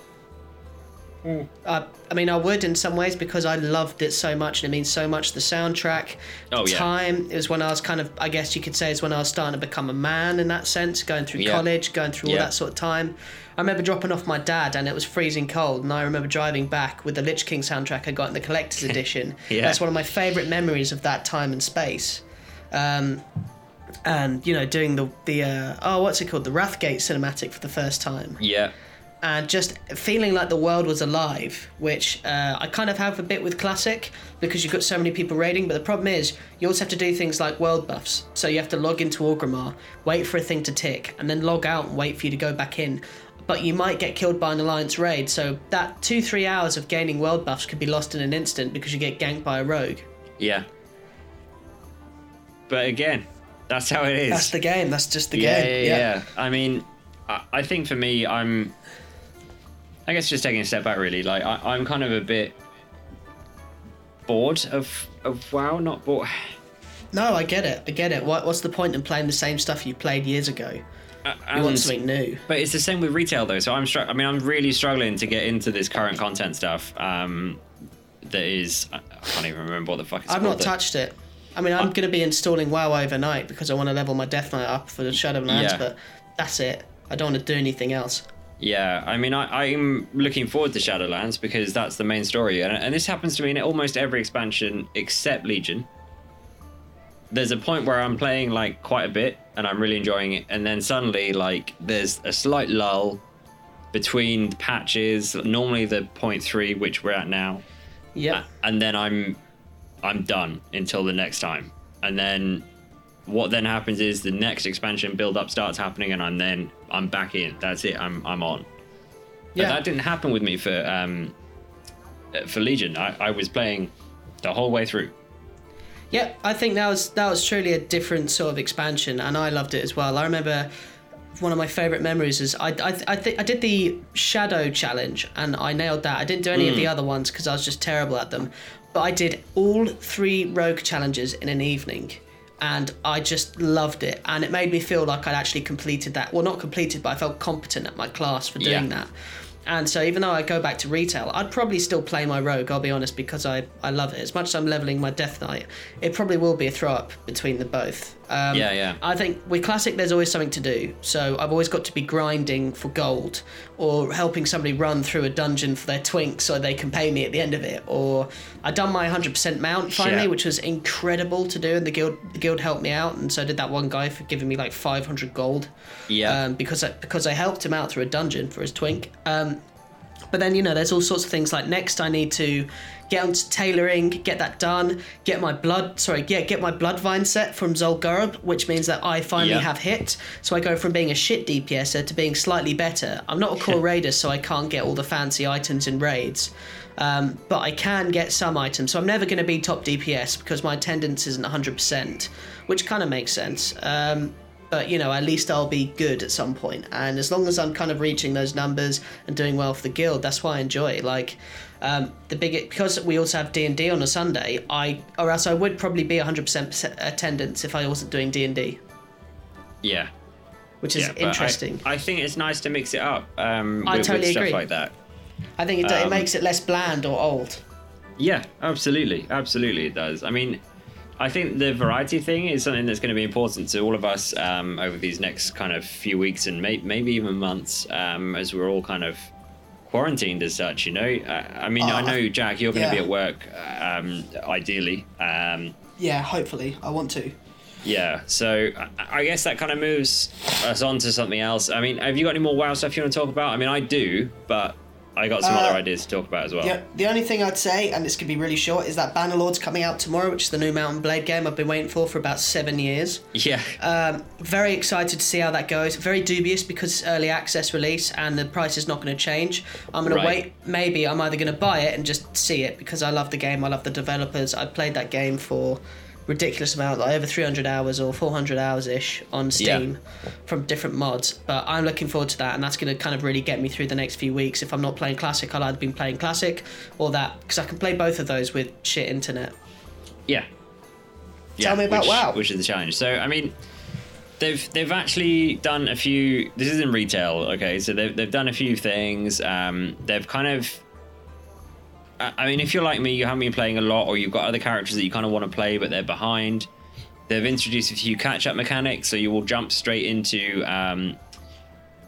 Hmm. Uh, I mean, I would in some ways because I loved it so much, and it means so much. The soundtrack, Oh, yeah. time. It was when I was kind of, I guess you could say, is when I was starting to become a man in that sense, going through Yeah. college, going through all that sort of time. I remember dropping off my dad, and it was freezing cold, and I remember driving back with the Lich King soundtrack I got in the collector's edition. Yeah. That's one of my favourite memories of that time and space. Um, and you know doing the the uh, oh what's it called the Wrathgate cinematic for the first time yeah and just feeling like the world was alive which uh, I kind of have a bit with classic because you've got so many people raiding but the problem is you also have to do things like world buffs. So you have to log into Orgrimmar wait for a thing to tick and then log out and wait for you to go back in. But you might get killed by an alliance raid so that two three hours of gaining world buffs could be lost in an instant because you get ganked by a rogue. Yeah. But again that's how it is. That's the game. That's just the yeah, game. yeah, yeah. I mean, I, I think for me, I'm. I guess just taking a step back, really. Like I, I'm kind of a bit bored of of WoW. Not bored. No, I get it. I get it. What, what's the point in playing the same stuff you played years ago? You And- want something new. But it's the same with retail though. So I'm str- I mean, I'm really struggling to get into this current content stuff. Um, that is, I can't even remember what the fuck it's I've not touched it. I mean, I'm going to be installing WoW overnight because I want to level my Death Knight up for the Shadowlands, Yeah. but that's it. I don't want to do anything else. Yeah, I mean, I, I'm looking forward to Shadowlands because that's the main story, and, and this happens to me in almost every expansion except Legion. There's a point where I'm playing like quite a bit and I'm really enjoying it, and then suddenly like there's a slight lull between patches. Normally the point three, which we're at now, Yeah. and then I'm I'm done until the next time, and then what then happens is the next expansion build up starts happening, and I'm then I'm back in. That's it. I'm I'm on. But Yeah. that didn't happen with me for um for Legion. I, I was playing the whole way through. Yep, I think that was that was truly a different sort of expansion, and I loved it as well. I remember one of my favorite memories is I I I, th- I did the Shadow challenge, and I nailed that. I didn't do any of the other ones because I was just terrible at them, but I did all three Rogue challenges in an evening. And I just loved it, and it made me feel like I'd actually completed that. Well, not completed, but I felt competent at my class for doing Yeah. that. And so even though I go back to retail, I'd probably still play my rogue, I'll be honest, because I, I love it. As much as I'm leveling my Death Knight, it probably will be a throw up between the both. Um, Yeah, yeah. I think with Classic, there's always something to do. So I've always got to be grinding for gold or helping somebody run through a dungeon for their twink so they can pay me at the end of it. Or I done my 100% mount finally, Yeah. which was incredible to do. And the guild, the guild helped me out. And so did that one guy for giving me like 500 gold Yeah. um, because I, because I helped him out through a dungeon for his twink. Um, But then, you know, there's all sorts of things like next I need to get onto tailoring, get that done, get my blood, sorry, yeah, get my bloodvine set from Zul'Gurub, which means that I finally Yeah. have hit. So I go from being a shit DPSer to being slightly better. I'm not a core raider, so I can't get all the fancy items in raids. Um, but I can get some items. So I'm never going to be top DPS because my attendance isn't 100%, which kind of makes sense. Um, but you know, at least I'll be good at some point. And as long as I'm kind of reaching those numbers and doing well for the guild, that's why I enjoy it. Like um, the big because we also have D and D on a Sunday. I or else I would probably be 100% attendance if I wasn't doing D and D, Yeah. which is yeah, interesting. I, I think it's nice to mix it up um, I with, totally with stuff agree. like that. I think it, it um, makes it less bland or old. Yeah, absolutely, absolutely, it does. I mean, I think the variety thing is something that's going to be important to all of us um, over these next kind of few weeks and may- maybe even months, um, as we're all kind of quarantined as such. You know, I, I mean, I Oh, know Jack, you're going to be at work, um, ideally. Um, Yeah, hopefully I want to. yeah, so I- I guess that kind of moves us on to something else. I mean, have you got any more WoW stuff you want to talk about? I mean, I do, but I got some Uh, other ideas to talk about as well. Yeah, the only thing I'd say, and this could be really short, is that Bannerlord's coming out tomorrow, which is the new Mount & Blade game I've been waiting for for about seven years. Yeah. Um, very excited to see how that goes. Very dubious because it's early access release and the price is not going to change. I'm going Right. to wait. Maybe I'm either going to buy it and just see it because I love the game. I love the developers. I played that game for ridiculous amount, like over 300 hours or 400 hours ish on Steam from different mods. But I'm looking forward to that, and that's going to kind of really get me through the next few weeks. If I'm not playing classic, I'll either be playing classic or that because I can play both of those with shit internet. Yeah. Tell me about which, WoW. Which is the challenge. So I mean, they've they've actually done a few. This is in retail, okay? So they've they've done a few things. Um, they've kind of. I mean, if you're like me, you haven't been playing a lot, or you've got other characters that you kind of want to play, but they're behind. They've introduced a few catch-up mechanics, so you will jump straight into um,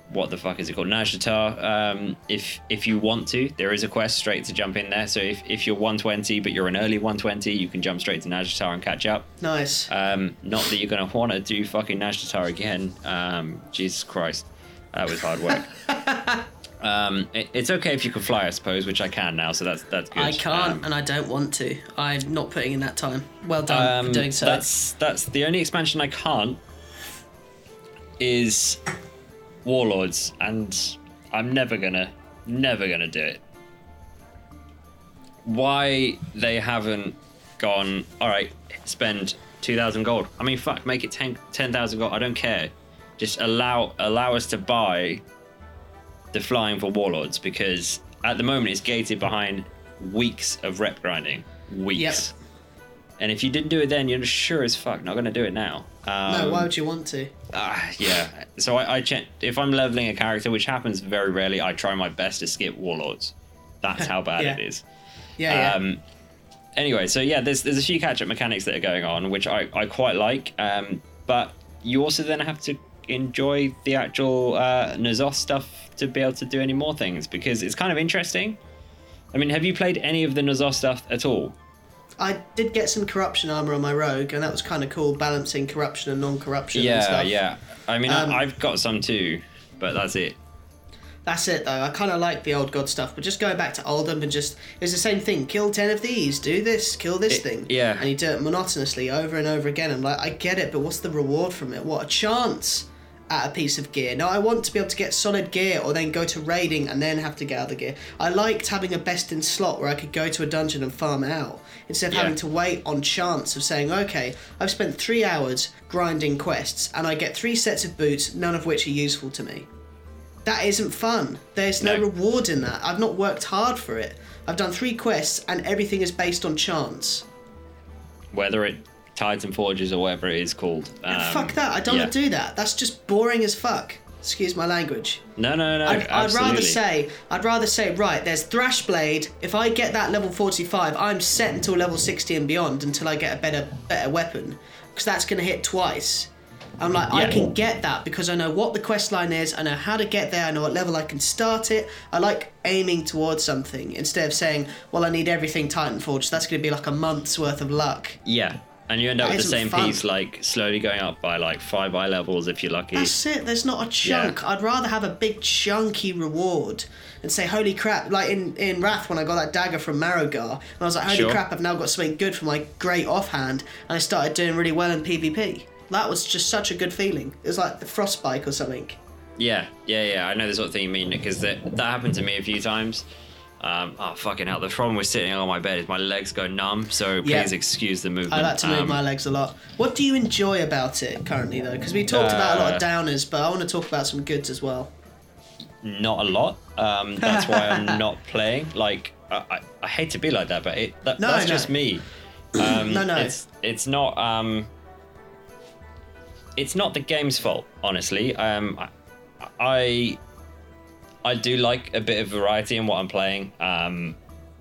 what the fuck is it called, Nazjatar. Um, if if you want to, there is a quest straight to jump in there. So if, if you're 120 but you're an early 120, you can jump straight to Nazjatar and catch up. Nice. Um, not that you're gonna want to do fucking Nazjatar again. Um, Jesus Christ, that was hard work. um, it, it's okay if you can fly, I suppose, which I can now, so that's that's good. I can't, Um, and I don't want to. I'm not putting in that time. Well done um, for doing so. That's that's the only expansion I can't is Warlords, and I'm never gonna never gonna do it. Why they haven't gone? All right, spend two thousand gold. I mean, fuck, make it 10 10,000 gold. I don't care. Just allow allow us to buy the flying for Warlords because at the moment it's gated behind weeks of rep grinding. Weeks. Yep. And if you didn't do it then, you're sure as fuck not going to do it now. Um, no, why would you want to? ah, yeah. So I, I ch- if I'm leveling a character, which happens very rarely, I try my best to skip warlords. That's how bad Yeah. it is. Yeah, yeah. Um, anyway, so yeah, there's there's a few catch-up mechanics that are going on, which I, I quite like. Um, but you also then have to enjoy the actual uh, N'Zoth stuff to be able to do any more things because it's kind of interesting. I mean, have you played any of the N'Zoth stuff at all? I did get some corruption armor on my rogue, and that was kind of cool, balancing corruption and non-corruption and Yeah, stuff. yeah. I mean, Um, I've got some too, but that's it. That's it though. I kind of like the old god stuff, but just going back to Uldum and just it's the same thing. Kill ten of these, do this, kill this It- thing. yeah. And you do it monotonously over and over again. I'm like, I get it, but what's the reward from it? What a chance at a piece of gear. No, I want to be able to get solid gear, or then go to raiding and then have to get other gear. I liked having a best in slot where I could go to a dungeon and farm out instead of Yeah. having to wait on chance of saying, okay, I've spent three hours grinding quests and I get three sets of boots, none of which are useful to me that isn't fun. There's no, No. reward in that. I've not worked hard for it. I've done three quests and everything is based on chance. Whether it Titanforges or whatever it is called. Um, fuck that. I don't yeah. want to do that. That's just boring as fuck. Excuse my language. No, no, no. I'd, I'd rather say, I'd rather say, right, there's Thrashblade. If I get that level 45, I'm set until level 60 and beyond until I get a better, better weapon, because that's gonna hit twice. I'm like, I can get that because I know what the quest line is. I know how to get there. I know what level I can start it. I like aiming towards something instead of saying, well, I need everything Titan Titanforge. That's gonna be like a month's worth of luck. Yeah. And you end up That with the same fun. piece, like slowly going up by like five eye levels if you're lucky. That's it. There's not a chunk. I'd rather have a big chunky reward and say, "Holy crap!" Like in in Wrath when I got that dagger from Marrowgar, and I was like, "Holy Sure. crap! I've now got something good for my great offhand," and I started doing really well in PvP. That was just such a good feeling. It was like the frostbite or something. Yeah, yeah, yeah. I know the sort of thing you mean because that that happened to me a few times. Um, oh fucking hell! The problem with sitting on my bed is my legs go numb, so Yeah. please excuse the movement. I like to move Um, my legs a lot. What do you enjoy about it currently, though? Because we talked about a lot of Uh, downers, but I want to talk about some goods as well. Not a lot. Um, that's why I'm not playing. Like I, I, I hate to be like that, but it, that, No, that's no. just me. Um, No, no. It's it's not. Um, it's not the game's fault, honestly. Um, I, I I do like a bit of variety in what I'm playing, um,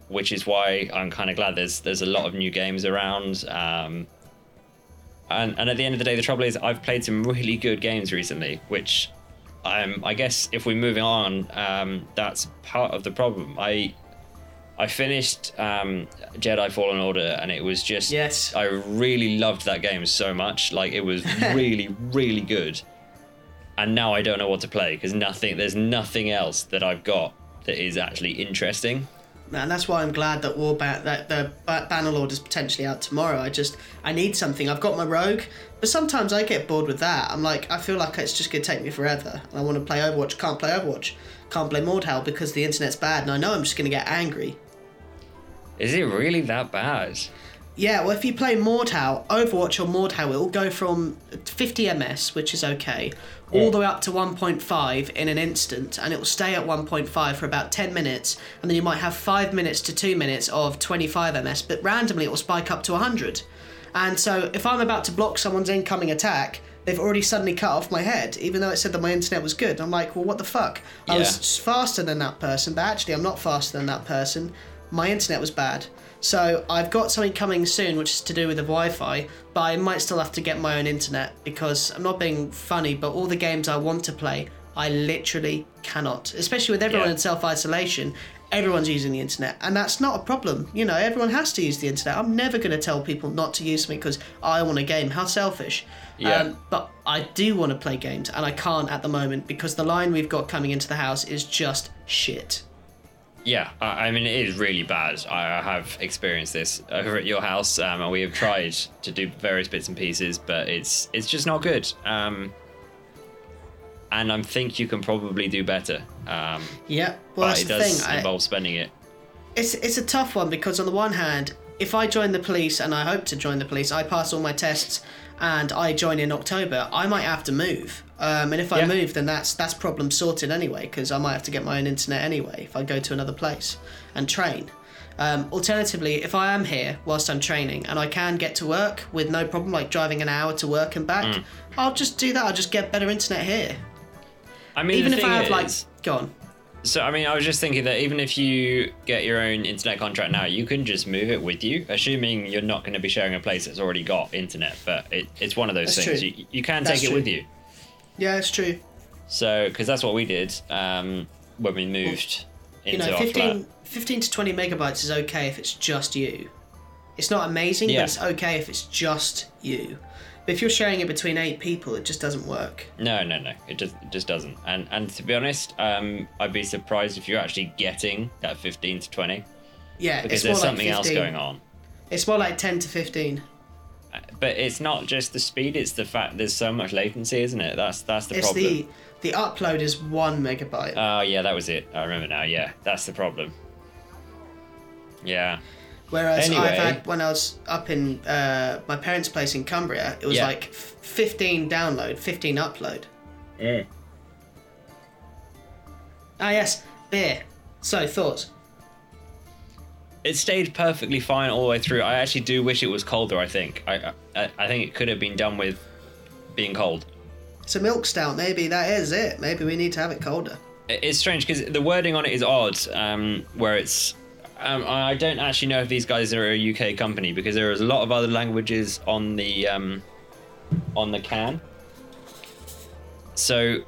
which is why I'm kind of glad there's there's a lot of new games around. Um, and and at the end of the day, the trouble is I've played some really good games recently, which um, I guess if we're moving on, um, that's part of the problem. I I finished um, Jedi Fallen Order, and it was just Yes. I really loved that game so much. Like it was really really good. And now I don't know what to play because nothing. There's nothing else that I've got that is actually interesting. And that's why I'm glad that War ba- that the ba- Bannerlord is potentially out tomorrow. I just I need something. I've got my Rogue, but sometimes I get bored with that. I'm like I feel like it's just gonna take me forever, and I want to play Overwatch. Can't play Overwatch. Can't play Mordhau because the internet's bad, and I know I'm just gonna get angry. Is it really that bad? Yeah, well, if you play Mordhau, Overwatch or Mordhau, it will go from 50 ms, which is okay, all the way up to 1.5 in an instant, and it will stay at 1.5 for about 10 minutes, and then you might have 5 minutes to 2 minutes of 25 ms, but randomly it will spike up to 100. And so if I'm about to block someone's incoming attack, they've already suddenly cut off my head, even though it said that my internet was good. I'm like, well, what the fuck? I Yeah. was faster than that person, but actually I'm not faster than that person. My internet was bad. So I've got something coming soon, which is to do with the Wi-Fi, but I might still have to get my own internet because I'm not being funny, but all the games I want to play, I literally cannot. Especially with everyone Yeah. in self-isolation, everyone's using the internet, and that's not a problem. You know, everyone has to use the internet. I'm never going to tell people not to use something because I want a game. How selfish. Yeah. Um, but I do want to play games, and I can't at the moment because the line we've got coming into the house is just shit. Yeah, I, I mean it is really bad. I I have experienced this over at your house, um, and we have tried to do various bits and pieces, but it's it's just not good. Um, and I think you can probably do better. Um, Yeah, well, but it does thing. I- involve spending it. It's it's a tough one because on the one hand, if I join the police and I hope to join the police, I pass all my tests and I join in October, I might have to move. Um, and if I Yeah. move, then that's that's problem sorted anyway because I might have to get my own internet anyway if I go to another place and train. Um, alternatively, if I am here whilst I'm training and I can get to work with no problem, like driving an hour to work and back, Mm. I'll just do that. I'll just get better internet here. I mean, Even if I have is, like, go on. So I mean, I was just thinking that even if you get your own internet contract now, you can just move it with you, assuming you're not going to be sharing a place that's already got internet. But it, it's one of those That's things. true. You, you can That's take it with you. Yeah, it's true. So because that's what we did um, when we moved you into know, our 15, flat. 15 to 20 megabytes is okay if it's just you. It's not amazing, Yeah. but it's okay if it's just you. But if you're sharing it between eight people, it just doesn't work. No, no, no. It just it just doesn't. And and to be honest, um, I'd be surprised if you're actually getting that 15 to 20 Yeah, because it's more there's like something 15. else going on. It's more like 10 to 15. But it's not just the speed; it's the fact there's so much latency, isn't it? That's that's the it's problem. the the upload is one megabyte. Oh yeah, that was it. I remember now. Yeah, that's the problem. Yeah. Whereas anyway. I've had when I was up in uh, my parents' place in Cumbria, it was Yeah. like f- 15 download, 15 upload. Ah yes, beer. So thoughts. It stayed perfectly fine all the way through. I actually do wish it was colder. I think. I I, I think it could have been done with being cold. It's a milk stout. Maybe that is it. Maybe we need to have it colder. It's strange because the wording on it is odd, um, where it's. Um, I don't actually know if these guys are a UK company because there is a lot of other languages on the um, on the can. So,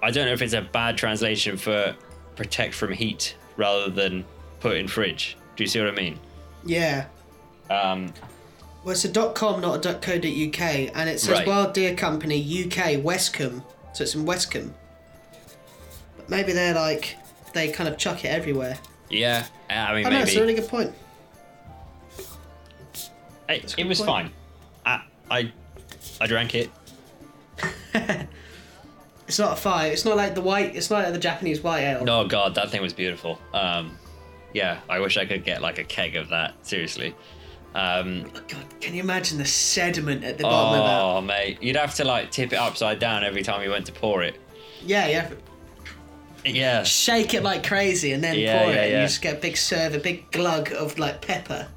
I don't know if it's a bad translation for protect from heat rather than put in fridge. Do you see what I mean? Yeah. Um, Well, it's a .com, not a .co.uk, and it says Right. Wild Beer Company UK Westcombe, so it's in Westcombe. But maybe they're like they kind of chuck it everywhere. Yeah, I mean I know it's maybe a really good point. it, good it was point. fine. I, I I drank it. It's not a fight. It's not like the white. It's not like the Japanese white ale. Oh god, that thing was beautiful. Um, yeah, I wish I could get like a keg of that. Seriously. Um, Oh, God, can you imagine the sediment at the bottom of that? oh mate, you'd have to like tip it upside down every time you went to pour it. Yeah, yeah. Yeah. Shake it like crazy and then Yeah, pour yeah, it, and yeah. you just get a big serve, a big glug of like pepper.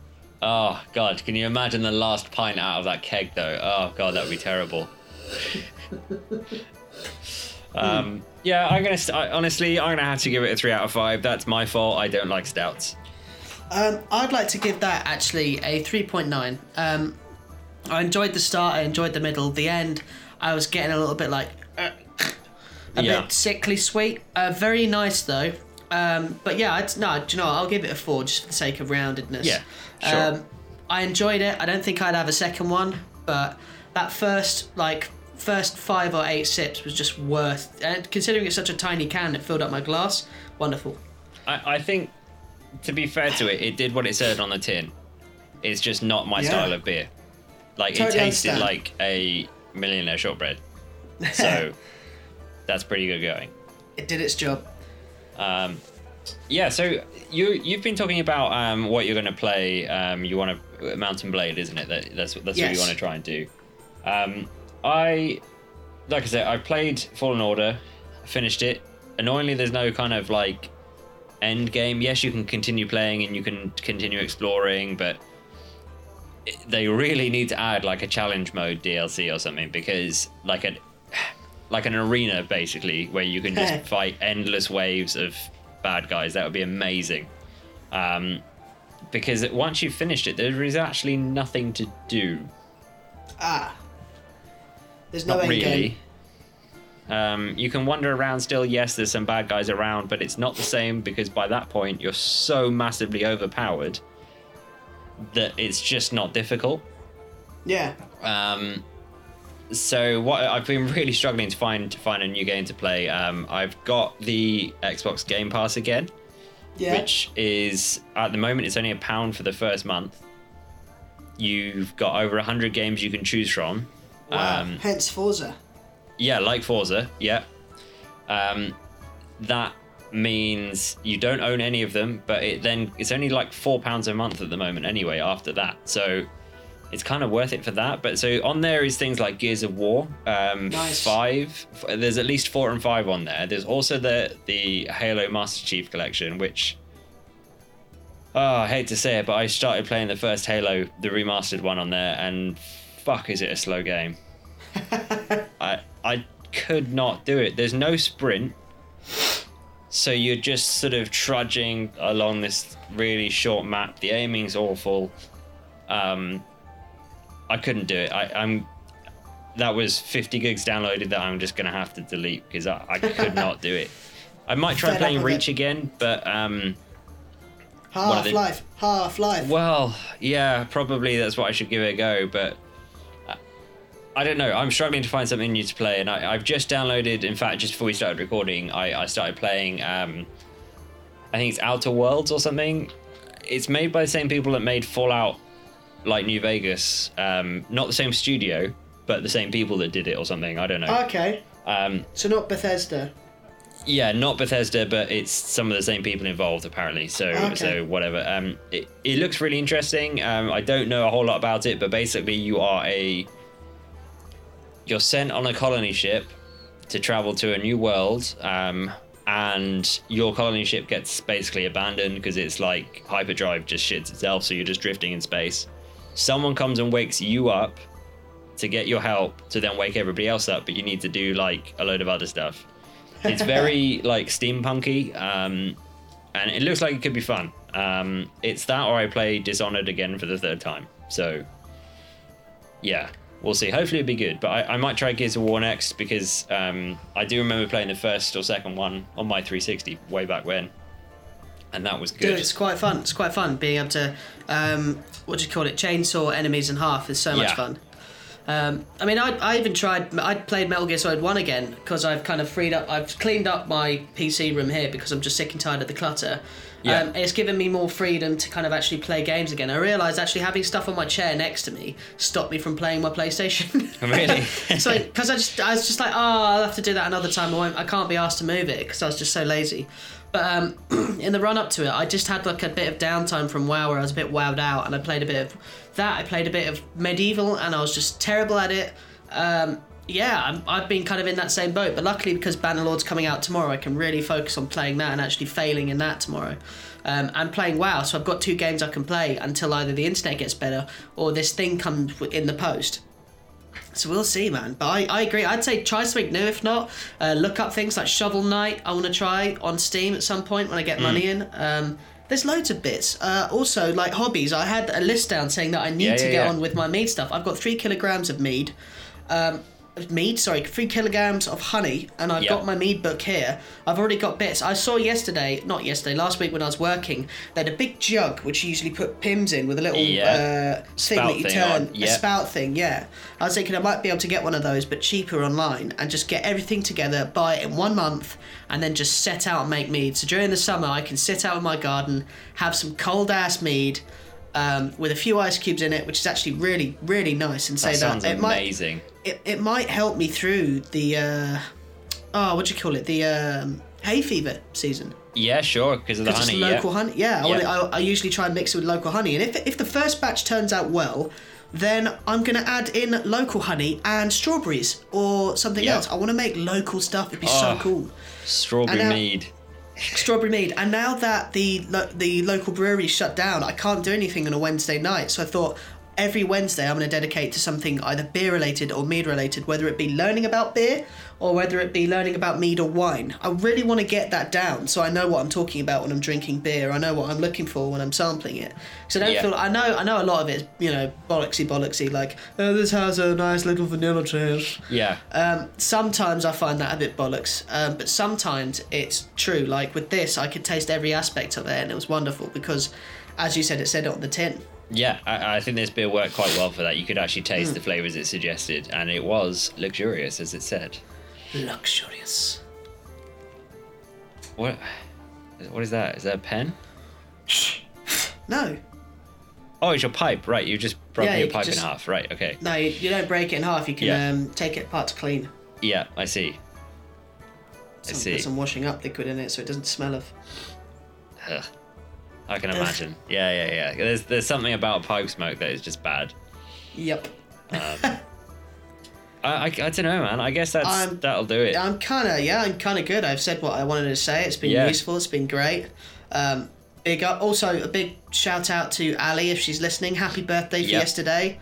Oh god, can you imagine the last pint out of that keg though? Oh god, that would be terrible. um, yeah, I'm gonna. St- I, honestly, I'm gonna have to give it a three out of five. That's my fault. I don't like stouts. Um, I'd like to give that actually a 3.9. Um, I enjoyed the start, I enjoyed the middle. The end, I was getting a little bit like. uh, a Yeah. bit sickly sweet. Uh, very nice though. Um, but yeah, I'd, no, do you know what? I'll give it a 4 just for the sake of roundedness. Yeah, sure. Um, I enjoyed it. I don't think I'd have a second one, but that first, like, first five or eight sips was just worth. And considering it's such a tiny can, it filled up my glass. Wonderful. I, I think, to be fair to it, it did what it said on the tin. It's just not my Yeah. style of beer. Like Totally it tasted understand. like a millionaire shortbread. So that's pretty good going. It did its job. Um, yeah, so you you've been talking about um, what you're going to play. Um, you want to Mount & Blade, isn't it? That, that's that's what you want to try and do. Um, I like I said, I played Fallen Order, finished it. Annoyingly, there's no kind of like end game. Yes, you can continue playing and you can continue exploring, but they really need to add like a challenge mode DLC or something because like a like an arena basically where you can just fight endless waves of bad guys. That would be amazing. Um, because once you've finished it, there is actually nothing to do. Ah. There's no Not end really. game. Um, you can wander around still. Yes, there's some bad guys around, but it's not the same because by that point you're so massively overpowered that it's just not difficult. Yeah. Um, so what I've been really struggling to find to find a new game to play. Um, I've got the Xbox Game Pass again, Yeah. which is at the moment it's only a pound for the first month. You've got over hundred games you can choose from. wow. Um, Hence Forza. yeah, like Forza. Yeah. Um, that means you don't own any of them, but it then it's only like four pounds a month at the moment anyway. After that, so it's kind of worth it for that. But so on there is things like Gears of War, um, Nice. five. There's at least four and five on there. There's also the the Halo Master Chief Collection, which. Oh, I hate to say it, but I started playing the first Halo, the remastered one on there, and fuck, is it a slow game. I I could not do it. There's no sprint. So you're just sort of trudging along this really short map. The aiming's awful. Um, I couldn't do it. I, I'm. That was 50 gigs downloaded that I'm just gonna have to delete because I, I could not do it. I might try Fed playing with it. Reach again, but um, Half they- Life. Half Life. well, yeah, probably that's what I should give it a go, but uh, I don't know. I'm struggling to find something new to play, and I, I've just downloaded. In fact, just before we started recording, I, I started playing. Um, I think it's Outer Worlds or something. It's made by the same people that made Fallout, like New Vegas. Um, not the same studio, but the same people that did it or something. I don't know. Okay. Um, So not Bethesda. yeah, not Bethesda, but it's some of the same people involved apparently. So Okay. so whatever. Um, it, it looks really interesting. Um, I don't know a whole lot about it, but basically you are a you're sent on a colony ship to travel to a new world. Um, and your colony ship gets basically abandoned because it's like hyperdrive just shits itself, so you're just drifting in space. Someone comes and wakes you up to get your help to then wake everybody else up, but you need to do like a load of other stuff. It's very like steampunky, um, and it looks like it could be fun. Um, it's that, or I play Dishonored again for the third time. So, yeah, we'll see. Hopefully, it'll be good. But I, I might try Gears of War next because um, I do remember playing the first or second one on my 360 way back when, and that was Dude, good. it's quite fun. It's quite fun being able to, um, what do you call it? Chainsaw enemies in half is so much Yeah. fun. Um, I mean, I, I even tried. I played Metal Gear Solid One again because I've kind of freed up. I've cleaned up my PC room here because I'm just sick and tired of the clutter. Yeah. Um, it's given me more freedom to kind of actually play games again. I realised actually having stuff on my chair next to me stopped me from playing my PlayStation. Really? so because I just I was just like, oh, I'll have to do that another time. I won't. I can't be asked to move it because I was just so lazy. But um, in the run up to it, I just had like a bit of downtime from WoW where I was a bit wowed out, and I played a bit of that. I played a bit of Medieval, and I was just terrible at it. Um, yeah, I'm, I've been kind of in that same boat, but luckily because Bannerlord's coming out tomorrow, I can really focus on playing that and actually failing in that tomorrow. Um, and playing WoW, so I've got two games I can play until either the internet gets better or this thing comes in the post. So we'll see, man. But I, I agree. I'd say try something new. If not, uh, look up things like Shovel Knight. I want to try on Steam at some point when I Mm. get money in. Um, there's loads of bits. Uh, also, like hobbies, I had a list down saying that I need Yeah, to yeah, get yeah. on with my mead stuff. I've got three kilograms of mead. Um, mead, sorry, three kilograms of honey, and I've Yeah. got my mead book here. I've already got bits. I saw yesterday, not yesterday, last week when I was working, they had a big jug which you usually put Pimm's in with a little Yeah. uh, thing Spout that you thing turn, on, a spout thing, yeah. I was thinking I might be able to get one of those, but cheaper online, and just get everything together, buy it in one month, and then just set out and make mead. So during the summer, I can sit out in my garden, have some cold ass mead. Um, with a few ice cubes in it, which is actually really, really nice, and say that sounds that it might amazing. It, it might help me through the uh, oh what do you call it the um, hay fever season Yeah, sure, because of the because honey. local yeah. honey yeah, I, Yeah. want I, I usually try and mix it with local honey and if, if the first batch turns out well then I'm gonna add in local honey and strawberries or something Yeah. else I want to make local stuff it'd be Oh. so cool Strawberry now- mead. strawberry mead. And now that the lo- the local brewery shut down, I can't do anything on a Wednesday night. So I thought every Wednesday I'm going to dedicate to something either beer related or mead related, whether it be learning about beer or whether it be learning about mead or wine. I really want to get that down so I know what I'm talking about when I'm drinking beer. I know what I'm looking for when I'm sampling it. So I don't Yeah. feel I know I know a lot of it is you know bollocksy bollocksy like oh this has a nice little vanilla taste. Yeah. Um, sometimes I find that a bit bollocks, um, but sometimes it's true. Like with this, I could taste every aspect of it, and it was wonderful because, as you said, it said it on the tin. Yeah, I, I think this beer worked quite well for that. You could actually taste Hmm. the flavors it suggested, and it was luxurious, as it said. Luxurious. What? What is that? Is that a pen? No, Oh, it's your pipe. Right, you just broke Yeah, your you pipe just- in half. Right. Okay. no, you, you don't break it in half. You can Yeah. um, take it apart to clean. Yeah, I see. I see. Put some washing up liquid in it so it doesn't smell of. Ugh. I can imagine. Yeah, yeah, yeah. There's there's something about pipe smoke that is just bad. Yep. I, I, I don't know, man. I guess that's I'm- that'll do it. I'm kind of yeah, I'm kind of good. I've said what I wanted to say. It's been Yeah. useful. It's been great. Um, big. Also, a big shout out to Ali if she's listening. Happy birthday for Yep. yesterday.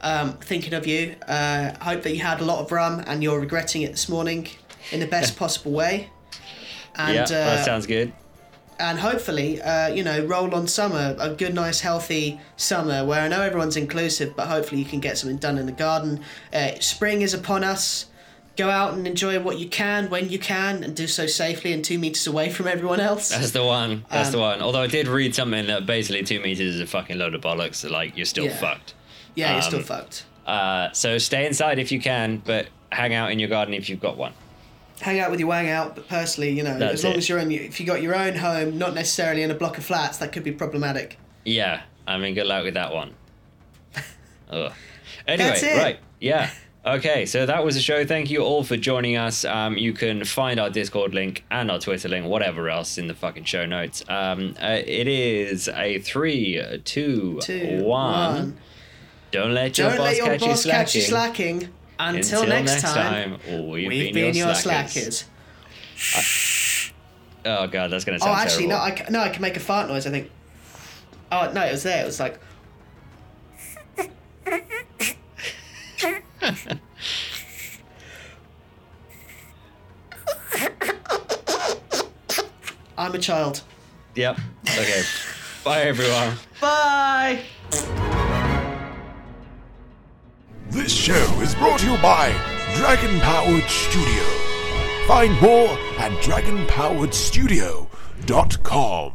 Um, thinking of you. Uh, hope that you had a lot of rum and you're regretting it this morning in the best possible way. And yeah, uh, that sounds good. And hopefully, uh, you know, roll on summer, a good, nice, healthy summer where I know everyone's inclusive, but hopefully you can get something done in the garden. Uh, spring is upon us. Go out and enjoy what you can when you can, and do so safely and two meters away from everyone else. That's the one. That's the um, one. Although I did read something that basically two meters is a fucking load of bollocks. Like you're still Yeah. fucked. yeah, you're still um, fucked. Uh, so stay inside if you can, but hang out in your garden if you've got one. Hang out with your wang out, but personally, you know, That's as long it. as you're in, if you got your own home, not necessarily in a block of flats, that could be problematic. Yeah, I mean, good luck with that one. Ugh. Anyway, right, yeah. Okay, so that was the show. Thank you all for joining us. Um, you can find our Discord link and our Twitter link, whatever else, in the fucking show notes. Um, uh, it is a three, two, Two, one. one. Don't let your Don't boss, let your catch, boss you catch you slacking. Slacking. Until, next, time, we've, we've been, been your your slackers. slackers. Oh god, that's gonna Oh, actually, terrible. no, I, ca- no, I can make a fart noise. I think. Oh no, it was there. It was like. I'm a child. Yep. Okay. Bye, everyone. Bye. This show is brought to you by Dragon Powered Studio. Find more at dragonpoweredstudio.com.